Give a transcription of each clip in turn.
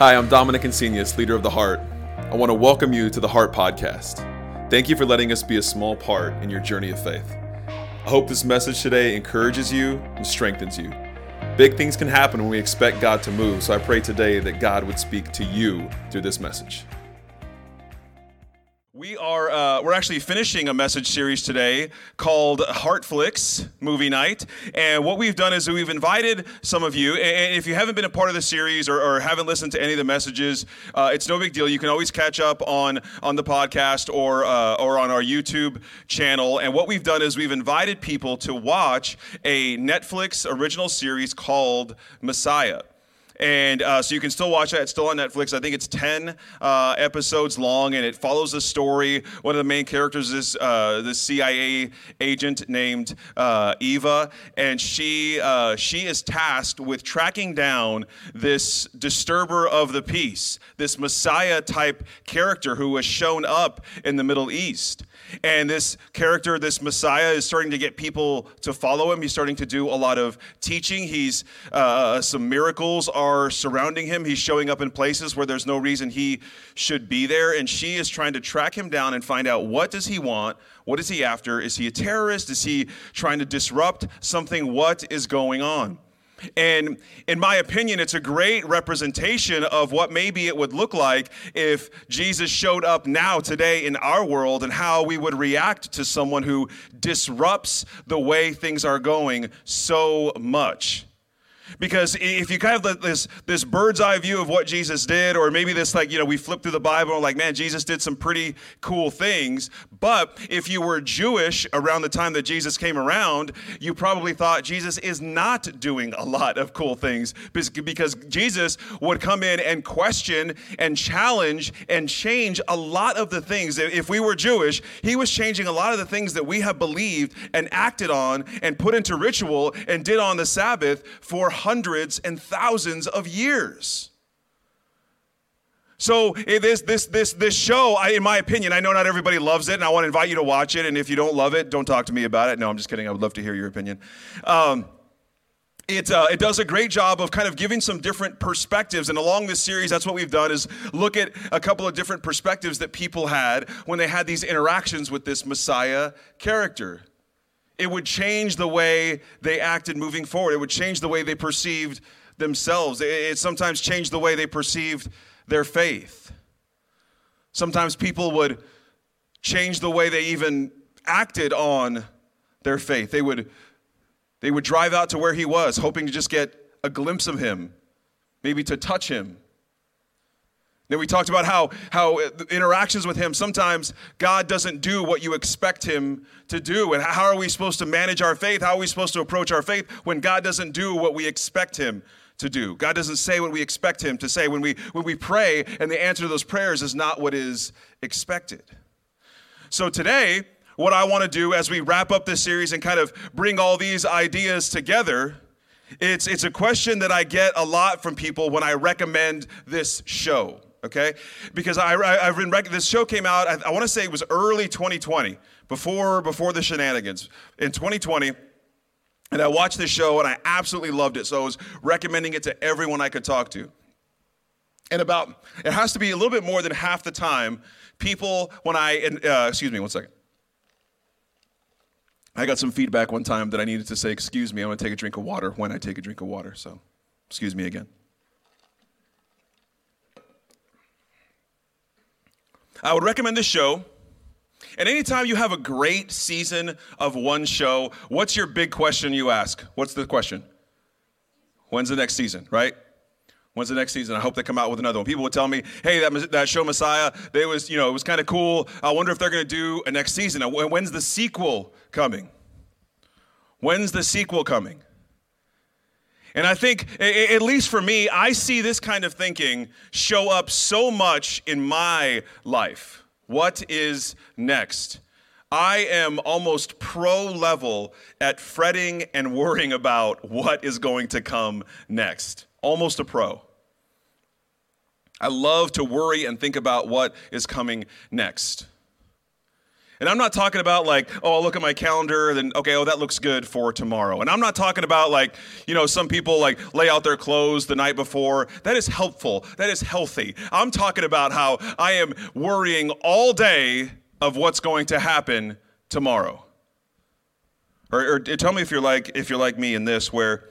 Hi, I'm Dominic Insenius, leader of The Heart. I want to welcome you to the Heart Podcast. Thank you for letting us be a small part in your journey of faith. I hope this message today encourages you and strengthens you. Big things can happen when we expect God to move, so I pray today that God would speak to you through this message. We are uh, we're actually finishing a message series today called Heartflix Movie Night, and what we've done is we've invited some of you. And if you haven't been a part of the series or, or haven't listened to any of the messages, uh, it's no big deal. You can always catch up on on the podcast or uh, or on our YouTube channel. And what we've done is we've invited people to watch a Netflix original series called Messiah. And uh, so you can still watch that. It's still on Netflix. I think it's 10 uh, episodes long, and it follows the story. One of the main characters is uh, the CIA agent named uh, Eva, and she, uh, she is tasked with tracking down this disturber of the peace, this Messiah type character who has shown up in the Middle East. And this character, this Messiah, is starting to get people to follow him. He's starting to do a lot of teaching. He's uh, some miracles are surrounding him. He's showing up in places where there's no reason he should be there. And she is trying to track him down and find out what does he want? What is he after? Is he a terrorist? Is he trying to disrupt something? What is going on? And in my opinion, it's a great representation of what maybe it would look like if Jesus showed up now, today, in our world, and how we would react to someone who disrupts the way things are going so much. Because if you kind of this this bird's eye view of what Jesus did, or maybe this like you know we flip through the Bible and like man Jesus did some pretty cool things, but if you were Jewish around the time that Jesus came around, you probably thought Jesus is not doing a lot of cool things because Jesus would come in and question and challenge and change a lot of the things. If we were Jewish, he was changing a lot of the things that we have believed and acted on and put into ritual and did on the Sabbath for hundreds and thousands of years. So eh, this this this this show, I, in my opinion, I know not everybody loves it, and I want to invite you to watch it. And if you don't love it, don't talk to me about it. No, I'm just kidding. I would love to hear your opinion. Um, it, uh, it does a great job of kind of giving some different perspectives and along this series that's what we've done is look at a couple of different perspectives that people had when they had these interactions with this messiah character it would change the way they acted moving forward. It would change the way they perceived themselves. It, it sometimes changed the way they perceived their faith. Sometimes people would change the way they even acted on their faith. They would, they would drive out to where he was, hoping to just get a glimpse of him, maybe to touch him, then we talked about how, how interactions with Him, sometimes God doesn't do what you expect Him to do. And how are we supposed to manage our faith? How are we supposed to approach our faith when God doesn't do what we expect Him to do? God doesn't say what we expect Him to say. When we, when we pray and the answer to those prayers is not what is expected. So today, what I want to do as we wrap up this series and kind of bring all these ideas together. It's, it's a question that I get a lot from people when I recommend this show okay? Because I, I, have been, this show came out, I, I want to say it was early 2020, before, before the shenanigans. In 2020, and I watched this show and I absolutely loved it. So I was recommending it to everyone I could talk to. And about, it has to be a little bit more than half the time, people, when I, uh, excuse me, one second. I got some feedback one time that I needed to say, excuse me, I'm gonna take a drink of water when I take a drink of water. So, excuse me again. I would recommend this show. And anytime you have a great season of one show, what's your big question you ask? What's the question? When's the next season, right? When's the next season? I hope they come out with another one. People would tell me, "Hey, that, that show Messiah, they was, you know, it was kind of cool. I wonder if they're going to do a next season. When's the sequel coming? When's the sequel coming?" And I think, at least for me, I see this kind of thinking show up so much in my life. What is next? I am almost pro level at fretting and worrying about what is going to come next. Almost a pro. I love to worry and think about what is coming next. And I'm not talking about like, oh, I'll look at my calendar, then okay, oh, that looks good for tomorrow. And I'm not talking about like, you know, some people like lay out their clothes the night before. That is helpful. That is healthy. I'm talking about how I am worrying all day of what's going to happen tomorrow. Or, or tell me if you're like if you're like me in this, where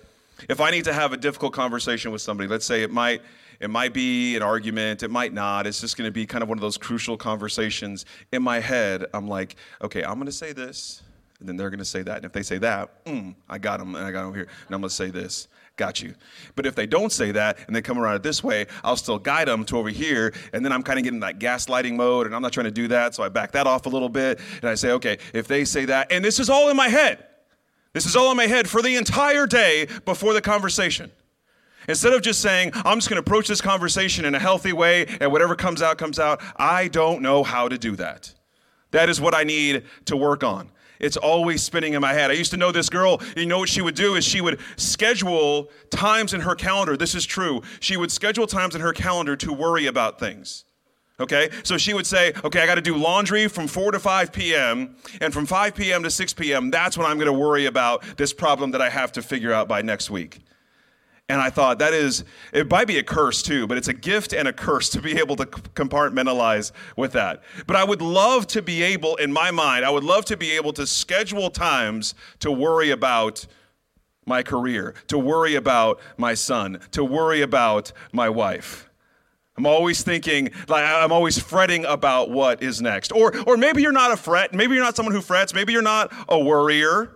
if I need to have a difficult conversation with somebody, let's say it might it might be an argument, it might not. It's just going to be kind of one of those crucial conversations. In my head, I'm like, okay, I'm going to say this, and then they're going to say that. And if they say that, mm, I got them, and I got them here, and I'm going to say this. Got you. But if they don't say that and they come around it this way, I'll still guide them to over here. And then I'm kind of getting that gaslighting mode, and I'm not trying to do that. So I back that off a little bit. And I say, okay, if they say that, and this is all in my head. This is all in my head for the entire day before the conversation. Instead of just saying, I'm just going to approach this conversation in a healthy way and whatever comes out, comes out, I don't know how to do that. That is what I need to work on. It's always spinning in my head. I used to know this girl, you know what she would do is she would schedule times in her calendar. This is true. She would schedule times in her calendar to worry about things. Okay? So she would say, okay, I got to do laundry from 4 to 5 p.m., and from 5 p.m. to 6 p.m., that's when I'm going to worry about this problem that I have to figure out by next week. And I thought that is, it might be a curse too, but it's a gift and a curse to be able to compartmentalize with that. But I would love to be able, in my mind, I would love to be able to schedule times to worry about my career, to worry about my son, to worry about my wife. I'm always thinking, like I'm always fretting about what is next. Or, or maybe you're not a fret. Maybe you're not someone who frets. Maybe you're not a worrier.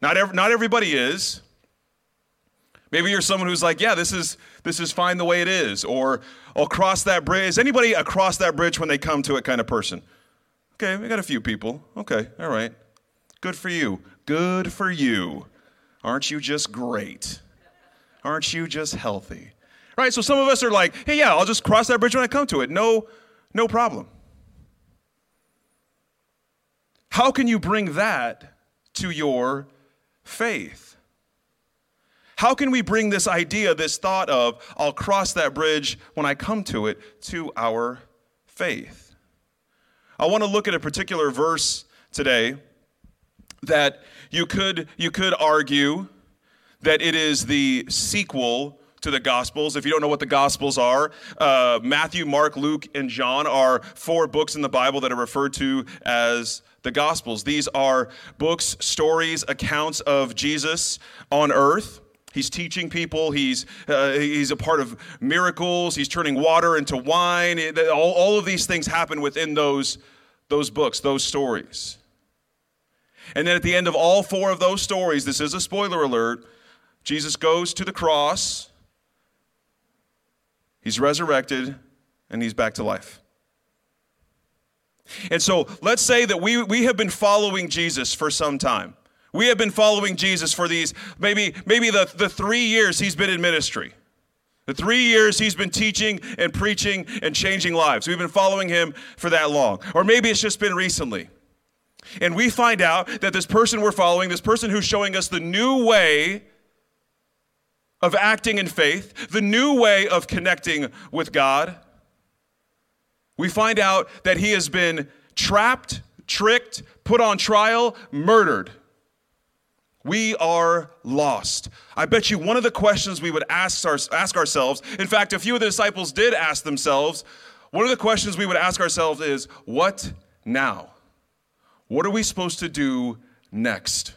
Not, ev- not everybody is. Maybe you're someone who's like, yeah, this is this is fine the way it is, or I'll cross that bridge. Is anybody across that bridge when they come to it kind of person? Okay, we got a few people. Okay, all right. Good for you. Good for you. Aren't you just great? Aren't you just healthy? Right? so some of us are like, hey, yeah, I'll just cross that bridge when I come to it. No, no problem. How can you bring that to your faith? How can we bring this idea, this thought of, I'll cross that bridge when I come to it, to our faith? I want to look at a particular verse today that you could, you could argue that it is the sequel to the Gospels. If you don't know what the Gospels are, uh, Matthew, Mark, Luke, and John are four books in the Bible that are referred to as the Gospels. These are books, stories, accounts of Jesus on earth. He's teaching people. He's, uh, he's a part of miracles. He's turning water into wine. All, all of these things happen within those, those books, those stories. And then at the end of all four of those stories, this is a spoiler alert, Jesus goes to the cross, he's resurrected, and he's back to life. And so let's say that we, we have been following Jesus for some time. We have been following Jesus for these, maybe, maybe the, the three years he's been in ministry. The three years he's been teaching and preaching and changing lives. We've been following him for that long. Or maybe it's just been recently. And we find out that this person we're following, this person who's showing us the new way of acting in faith, the new way of connecting with God, we find out that he has been trapped, tricked, put on trial, murdered. We are lost. I bet you one of the questions we would ask, our, ask ourselves, in fact, a few of the disciples did ask themselves, one of the questions we would ask ourselves is, What now? What are we supposed to do next?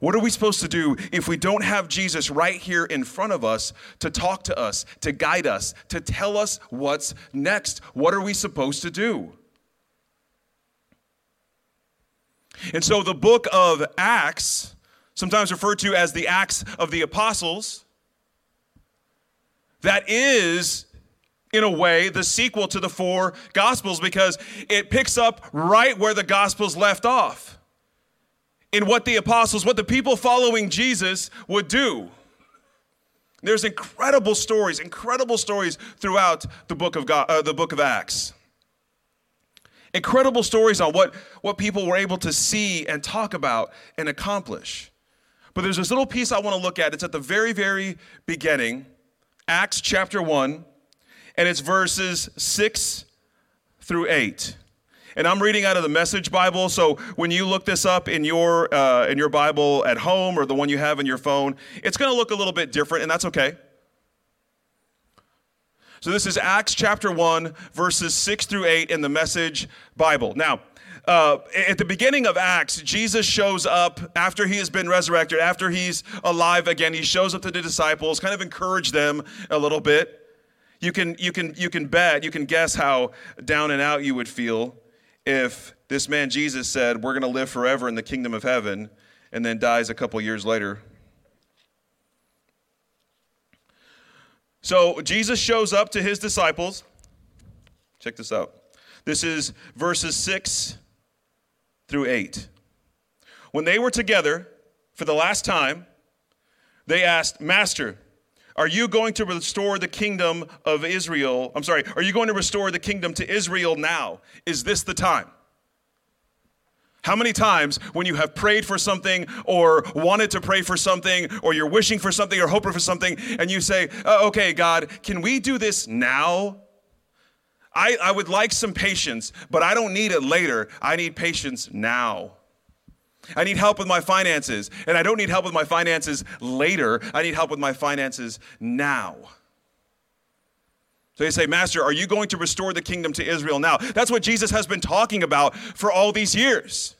What are we supposed to do if we don't have Jesus right here in front of us to talk to us, to guide us, to tell us what's next? What are we supposed to do? And so the book of Acts, sometimes referred to as the Acts of the Apostles, that is, in a way, the sequel to the four Gospels because it picks up right where the Gospels left off in what the apostles, what the people following Jesus would do. There's incredible stories, incredible stories throughout the book of God, uh, the book of Acts. Incredible stories on what, what people were able to see and talk about and accomplish. But there's this little piece I want to look at. It's at the very, very beginning, Acts chapter 1, and it's verses 6 through 8. And I'm reading out of the Message Bible, so when you look this up in your uh, in your Bible at home or the one you have in your phone, it's going to look a little bit different, and that's okay. So this is Acts chapter 1, verses 6 through 8 in the Message Bible. Now, uh, at the beginning of Acts, Jesus shows up after he has been resurrected, after he's alive again. He shows up to the disciples, kind of encourage them a little bit. You can, you can, you can bet, you can guess how down and out you would feel if this man Jesus said, We're going to live forever in the kingdom of heaven, and then dies a couple years later. So Jesus shows up to his disciples. Check this out. This is verses 6 through 8. When they were together for the last time, they asked, Master, are you going to restore the kingdom of Israel? I'm sorry, are you going to restore the kingdom to Israel now? Is this the time? How many times when you have prayed for something or wanted to pray for something or you're wishing for something or hoping for something and you say, oh, okay, God, can we do this now? I, I would like some patience, but I don't need it later. I need patience now. I need help with my finances, and I don't need help with my finances later. I need help with my finances now. So they say, Master, are you going to restore the kingdom to Israel now? That's what Jesus has been talking about for all these years.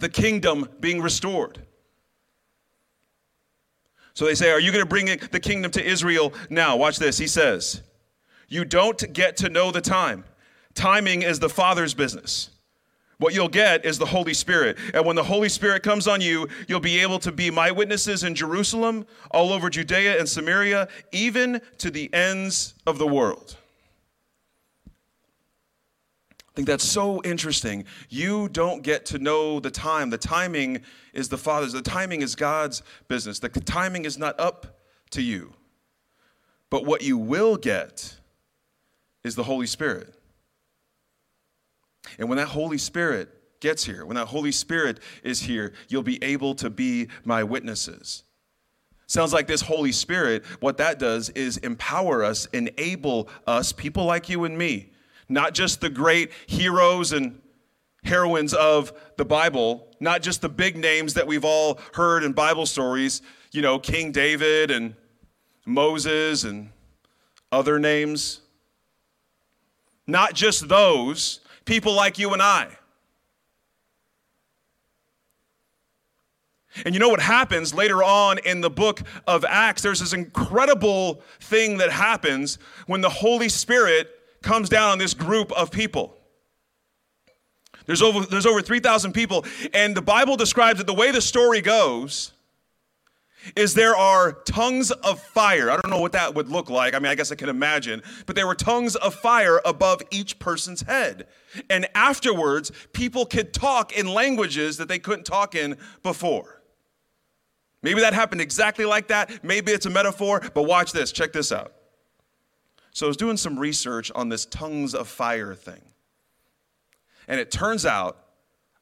The kingdom being restored. So they say, Are you going to bring the kingdom to Israel now? Watch this. He says, You don't get to know the time. Timing is the Father's business. What you'll get is the Holy Spirit. And when the Holy Spirit comes on you, you'll be able to be my witnesses in Jerusalem, all over Judea and Samaria, even to the ends of the world. Think that's so interesting. You don't get to know the time. The timing is the Father's, the timing is God's business. The timing is not up to you. But what you will get is the Holy Spirit. And when that Holy Spirit gets here, when that Holy Spirit is here, you'll be able to be my witnesses. Sounds like this Holy Spirit, what that does is empower us, enable us, people like you and me, not just the great heroes and heroines of the Bible, not just the big names that we've all heard in Bible stories, you know, King David and Moses and other names. Not just those, people like you and I. And you know what happens later on in the book of Acts? There's this incredible thing that happens when the Holy Spirit comes down on this group of people. There's over, there's over 3,000 people, and the Bible describes it the way the story goes is there are tongues of fire. I don't know what that would look like. I mean, I guess I can imagine, but there were tongues of fire above each person's head. And afterwards, people could talk in languages that they couldn't talk in before. Maybe that happened exactly like that. Maybe it's a metaphor, but watch this. Check this out. So I was doing some research on this tongues of fire thing. And it turns out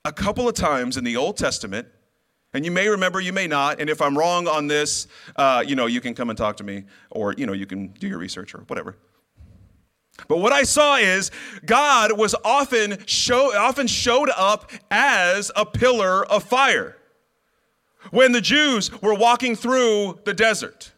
a couple of times in the Old Testament, and you may remember, you may not. And if I'm wrong on this, uh, you know, you can come and talk to me, or you know, you can do your research or whatever. But what I saw is God was often show, often showed up as a pillar of fire when the Jews were walking through the desert.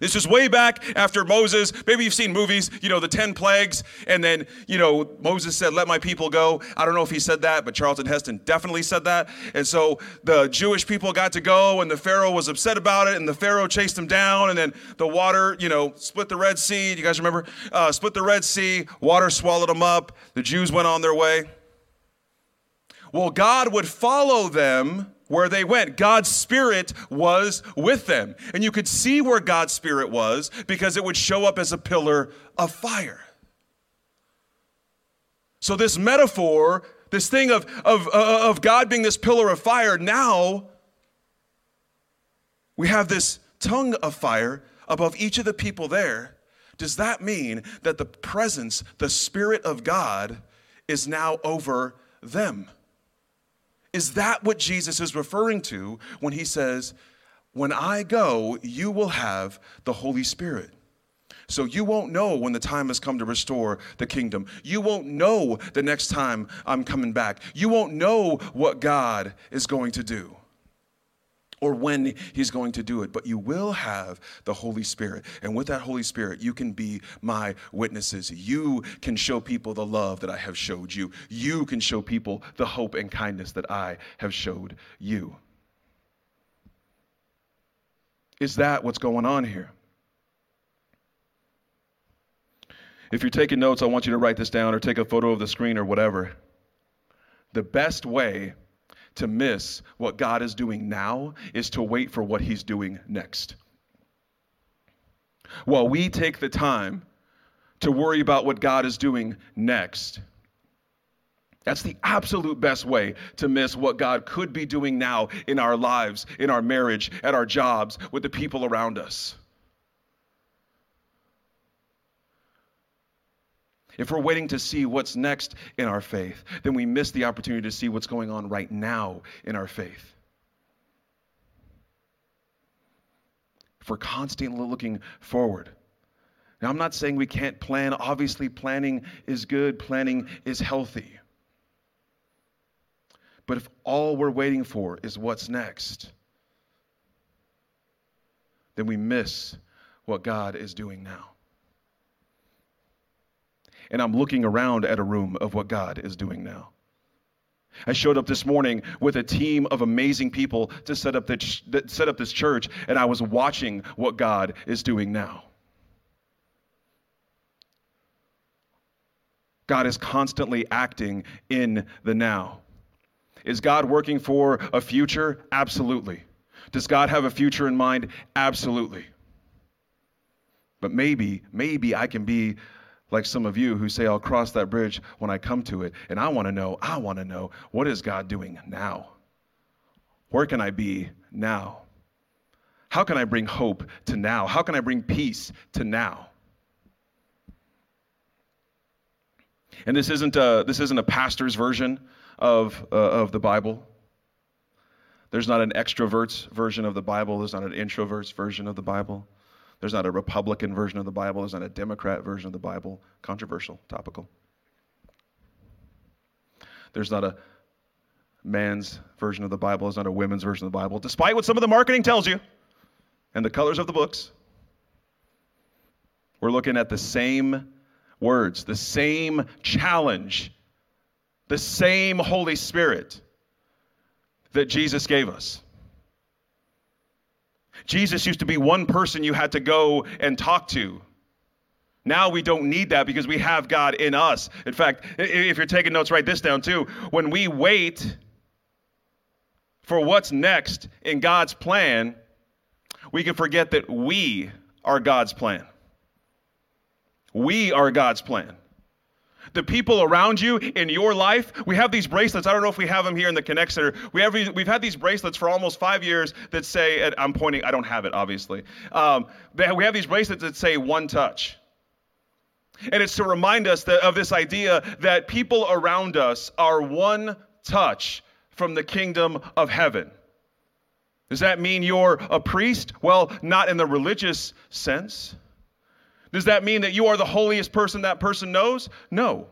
This is way back after Moses. Maybe you've seen movies, you know, the 10 plagues, and then, you know, Moses said, Let my people go. I don't know if he said that, but Charlton Heston definitely said that. And so the Jewish people got to go, and the Pharaoh was upset about it, and the Pharaoh chased them down, and then the water, you know, split the Red Sea. You guys remember? Uh, split the Red Sea, water swallowed them up. The Jews went on their way. Well, God would follow them where they went. God's Spirit was with them. And you could see where God's Spirit was because it would show up as a pillar of fire. So, this metaphor, this thing of, of, uh, of God being this pillar of fire, now we have this tongue of fire above each of the people there. Does that mean that the presence, the Spirit of God, is now over them? Is that what Jesus is referring to when he says, When I go, you will have the Holy Spirit? So you won't know when the time has come to restore the kingdom. You won't know the next time I'm coming back. You won't know what God is going to do or when he's going to do it, but you will have the Holy Spirit. And with that Holy Spirit, you can be my witnesses. You can show people the love that I have showed you. You can show people the hope and kindness that I have showed you. Is that what's going on here? If you're taking notes, I want you to write this down or take a photo of the screen or whatever. The best way to miss what God is doing now is to wait for what He's doing next. While we take the time to worry about what God is doing next, that's the absolute best way to miss what God could be doing now in our lives, in our marriage, at our jobs, with the people around us. If we're waiting to see what's next in our faith, then we miss the opportunity to see what's going on right now in our faith. If we're constantly looking forward, now, I'm not saying we can't plan. Obviously, planning is good, planning is healthy. But if all we're waiting for is what's next, then we miss what God is doing now and I'm looking around at a room of what God is doing now. I showed up this morning with a team of amazing people to set up, ch- set up this church, and I was watching what God is doing now. God is constantly acting in the now. Is God working for a future? Absolutely. Does God have a future in mind? Absolutely. But maybe, maybe I can be like some of you who say, I'll cross that bridge when I come to it. And I want to know, I want to know, what is God doing now? Where can I be now? How can I bring hope to now? How can I bring peace to now? And this isn't a, this isn't a pastor's version of, uh, of the Bible. There's not an extrovert's version of the Bible. There's not an introvert's version of the Bible. There's not a Republican version of the Bible. There's not a Democrat version of the Bible. Controversial, topical. There's not a man's version of the Bible. There's not a women's version of the Bible, despite what some of the marketing tells you and the colors of the books. We're looking at the same words, the same challenge, the same Holy Spirit that Jesus gave us. Jesus used to be one person you had to go and talk to. Now we don't need that because we have God in us. In fact, if you're taking notes, write this down too. When we wait for what's next in God's plan, we can forget that we are God's plan. We are God's plan the people around you in your life. We have these bracelets. I don't know if we have them here in the Connect Center. We have, we've had these bracelets for almost five years that say, I'm pointing, I don't have it, obviously. Um, we have these bracelets that say one touch. And it's to remind us that, of this idea that people around us are one touch from the kingdom of heaven. Does that mean you're a priest? Well, not in the religious sense. Does that mean that you are the holiest person that person knows? No.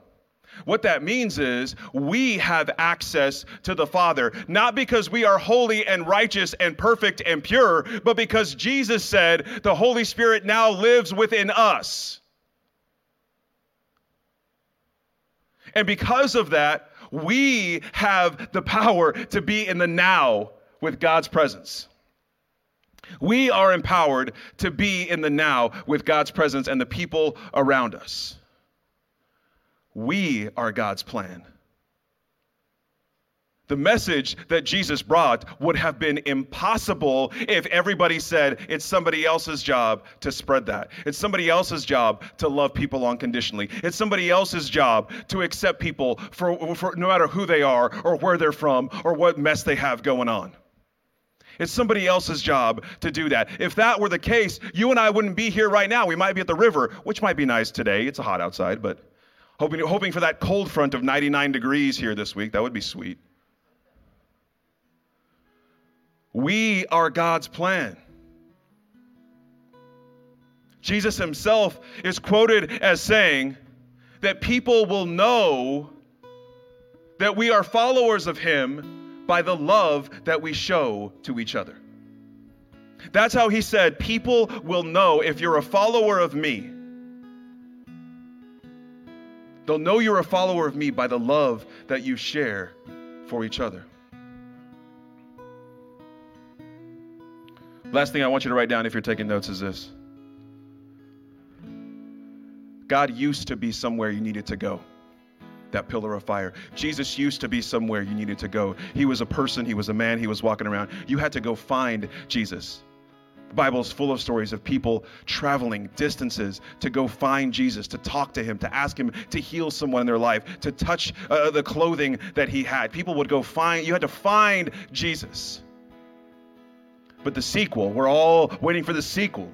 What that means is we have access to the Father, not because we are holy and righteous and perfect and pure, but because Jesus said the Holy Spirit now lives within us. And because of that, we have the power to be in the now with God's presence. We are empowered to be in the now with God's presence and the people around us. We are God's plan. The message that Jesus brought would have been impossible if everybody said it's somebody else's job to spread that. It's somebody else's job to love people unconditionally. It's somebody else's job to accept people for, for no matter who they are or where they're from or what mess they have going on. It's somebody else's job to do that. If that were the case, you and I wouldn't be here right now. We might be at the river, which might be nice today. It's hot outside, but hoping, hoping for that cold front of 99 degrees here this week. That would be sweet. We are God's plan. Jesus himself is quoted as saying that people will know that we are followers of him by the love that we show to each other. That's how he said, People will know if you're a follower of me. They'll know you're a follower of me by the love that you share for each other. Last thing I want you to write down if you're taking notes is this God used to be somewhere you needed to go. That pillar of fire. Jesus used to be somewhere you needed to go. He was a person, he was a man, he was walking around. You had to go find Jesus. The Bible is full of stories of people traveling distances to go find Jesus, to talk to him, to ask him to heal someone in their life, to touch uh, the clothing that he had. People would go find, you had to find Jesus. But the sequel, we're all waiting for the sequel.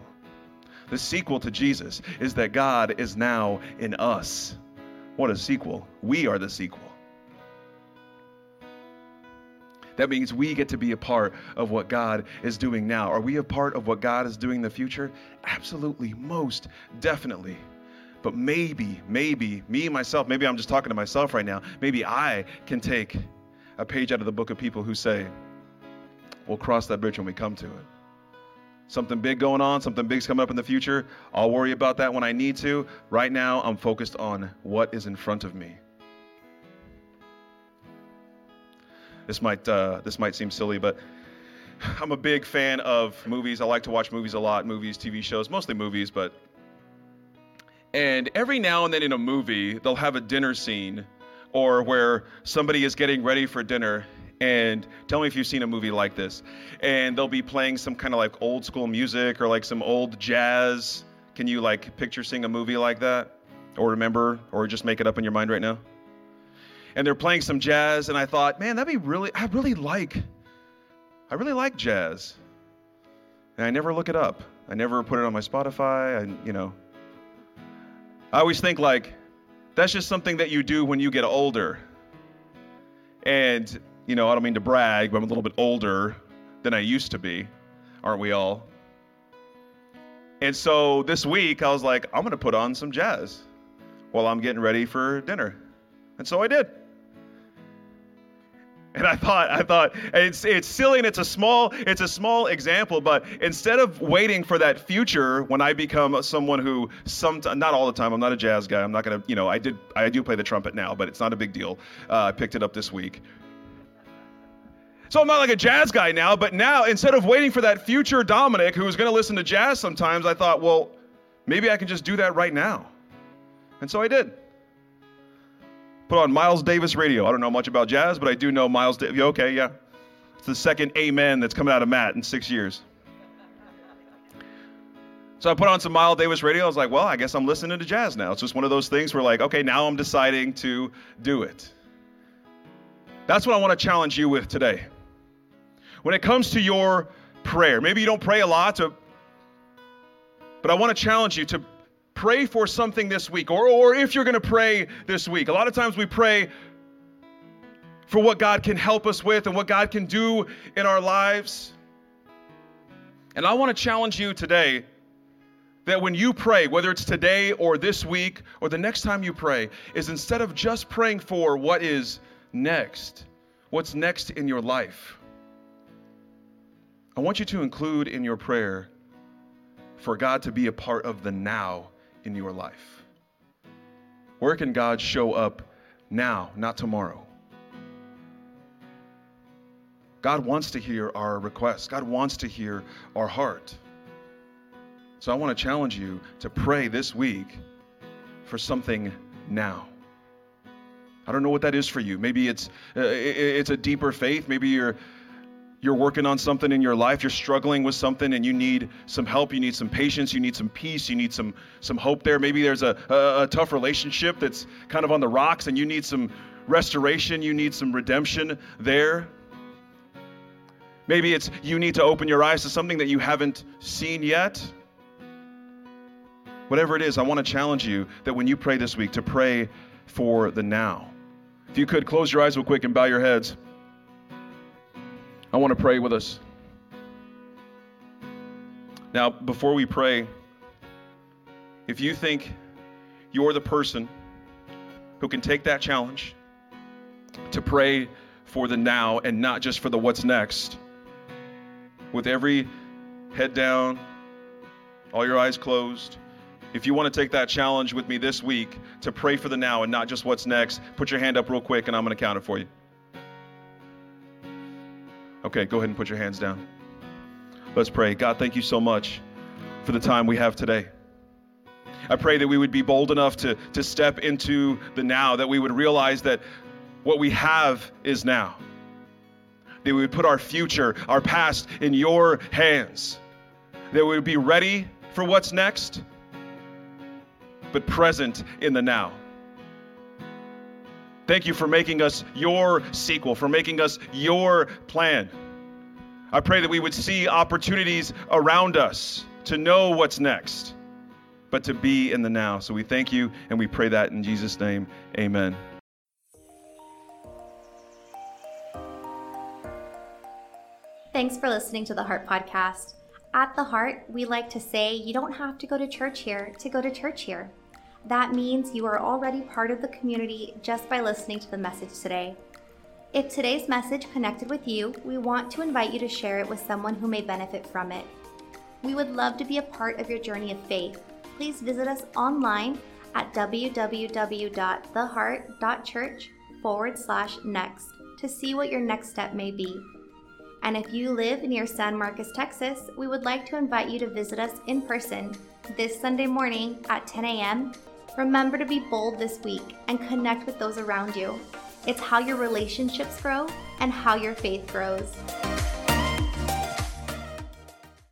The sequel to Jesus is that God is now in us. What a sequel. We are the sequel. That means we get to be a part of what God is doing now. Are we a part of what God is doing in the future? Absolutely, most definitely. But maybe, maybe, me myself, maybe I'm just talking to myself right now, maybe I can take a page out of the book of people who say, we'll cross that bridge when we come to it. Something big going on, something big's coming up in the future. I'll worry about that when I need to. Right now, I'm focused on what is in front of me. This might uh, this might seem silly, but I'm a big fan of movies. I like to watch movies a lot, movies, TV shows, mostly movies, but and every now and then in a movie, they'll have a dinner scene or where somebody is getting ready for dinner and tell me if you've seen a movie like this. And they'll be playing some kind of like old school music or like some old jazz. Can you like picture seeing a movie like that? Or remember? Or just make it up in your mind right now? And they're playing some jazz and i thought man that'd be really i really like i really like jazz. And i never look it up. I never put it on my spotify and you know. I always think like that's just something that you do when you get older. And you know i don't mean to brag but i'm a little bit older than i used to be aren't we all and so this week i was like i'm going to put on some jazz while i'm getting ready for dinner and so i did and I thought, I thought it's it's silly and it's a small it's a small example, but instead of waiting for that future when I become someone who some not all the time, I'm not a jazz guy. I'm not gonna, you know, I did I do play the trumpet now, but it's not a big deal. Uh, I picked it up this week. So I'm not like a jazz guy now, but now instead of waiting for that future Dominic who's going to listen to jazz sometimes, I thought, well, maybe I can just do that right now. And so I did put on Miles Davis radio. I don't know much about jazz, but I do know Miles Davis. Okay, yeah. It's the second amen that's coming out of Matt in six years. So I put on some Miles Davis radio. I was like, well, I guess I'm listening to jazz now. It's just one of those things where, like, okay, now I'm deciding to do it. That's what I want to challenge you with today. When it comes to your prayer, maybe you don't pray a lot, but I want to challenge you to pray for something this week, or, or if you're going to pray this week. A lot of times we pray for what God can help us with and what God can do in our lives. And I want to challenge you today that when you pray, whether it's today or this week or the next time you pray, is instead of just praying for what is next, what's next in your life, I want you to include in your prayer for God to be a part of the now in your life? Where can God show up now, not tomorrow? God wants to hear our requests. God wants to hear our heart. So I want to challenge you to pray this week for something now. I don't know what that is for you. Maybe it's uh, it's a deeper faith. Maybe you're you're working on something in your life, you're struggling with something and you need some help, you need some patience, you need some peace, you need some some hope there. Maybe there's a, a, a tough relationship that's kind of on the rocks and you need some restoration, you need some redemption there. Maybe it's you need to open your eyes to something that you haven't seen yet. Whatever it is, I want to challenge you that when you pray this week, to pray for the now. If you could close your eyes real quick and bow your heads. I want to pray with us. Now, before we pray, if you think you're the person who can take that challenge to pray for the now and not just for the what's next, with every head down, all your eyes closed, if you want to take that challenge with me this week to pray for the now and not just what's next, put your hand up real quick and I'm going to count it for you. Okay, go ahead and put your hands down. Let's pray. God, thank you so much for the time we have today. I pray that we would be bold enough to, to step into the now, that we would realize that what we have is now. That we would put our future, our past in your hands. That we would be ready for what's next, but present in the now. Thank you for making us your sequel, for making us your plan. I pray that we would see opportunities around us to know what's next, but to be in the now. So we thank you and we pray that in Jesus' name. Amen. Thanks for listening to the Heart Podcast. At the Heart, we like to say you don't have to go to church here to go to church here. That means you are already part of the community just by listening to the message today. If today's message connected with you, we want to invite you to share it with someone who may benefit from it. We would love to be a part of your journey of faith. Please visit us online at www.theheart.church forward slash next to see what your next step may be. And if you live near San Marcos, Texas, we would like to invite you to visit us in person this Sunday morning at 10 a.m. Remember to be bold this week and connect with those around you. It's how your relationships grow and how your faith grows.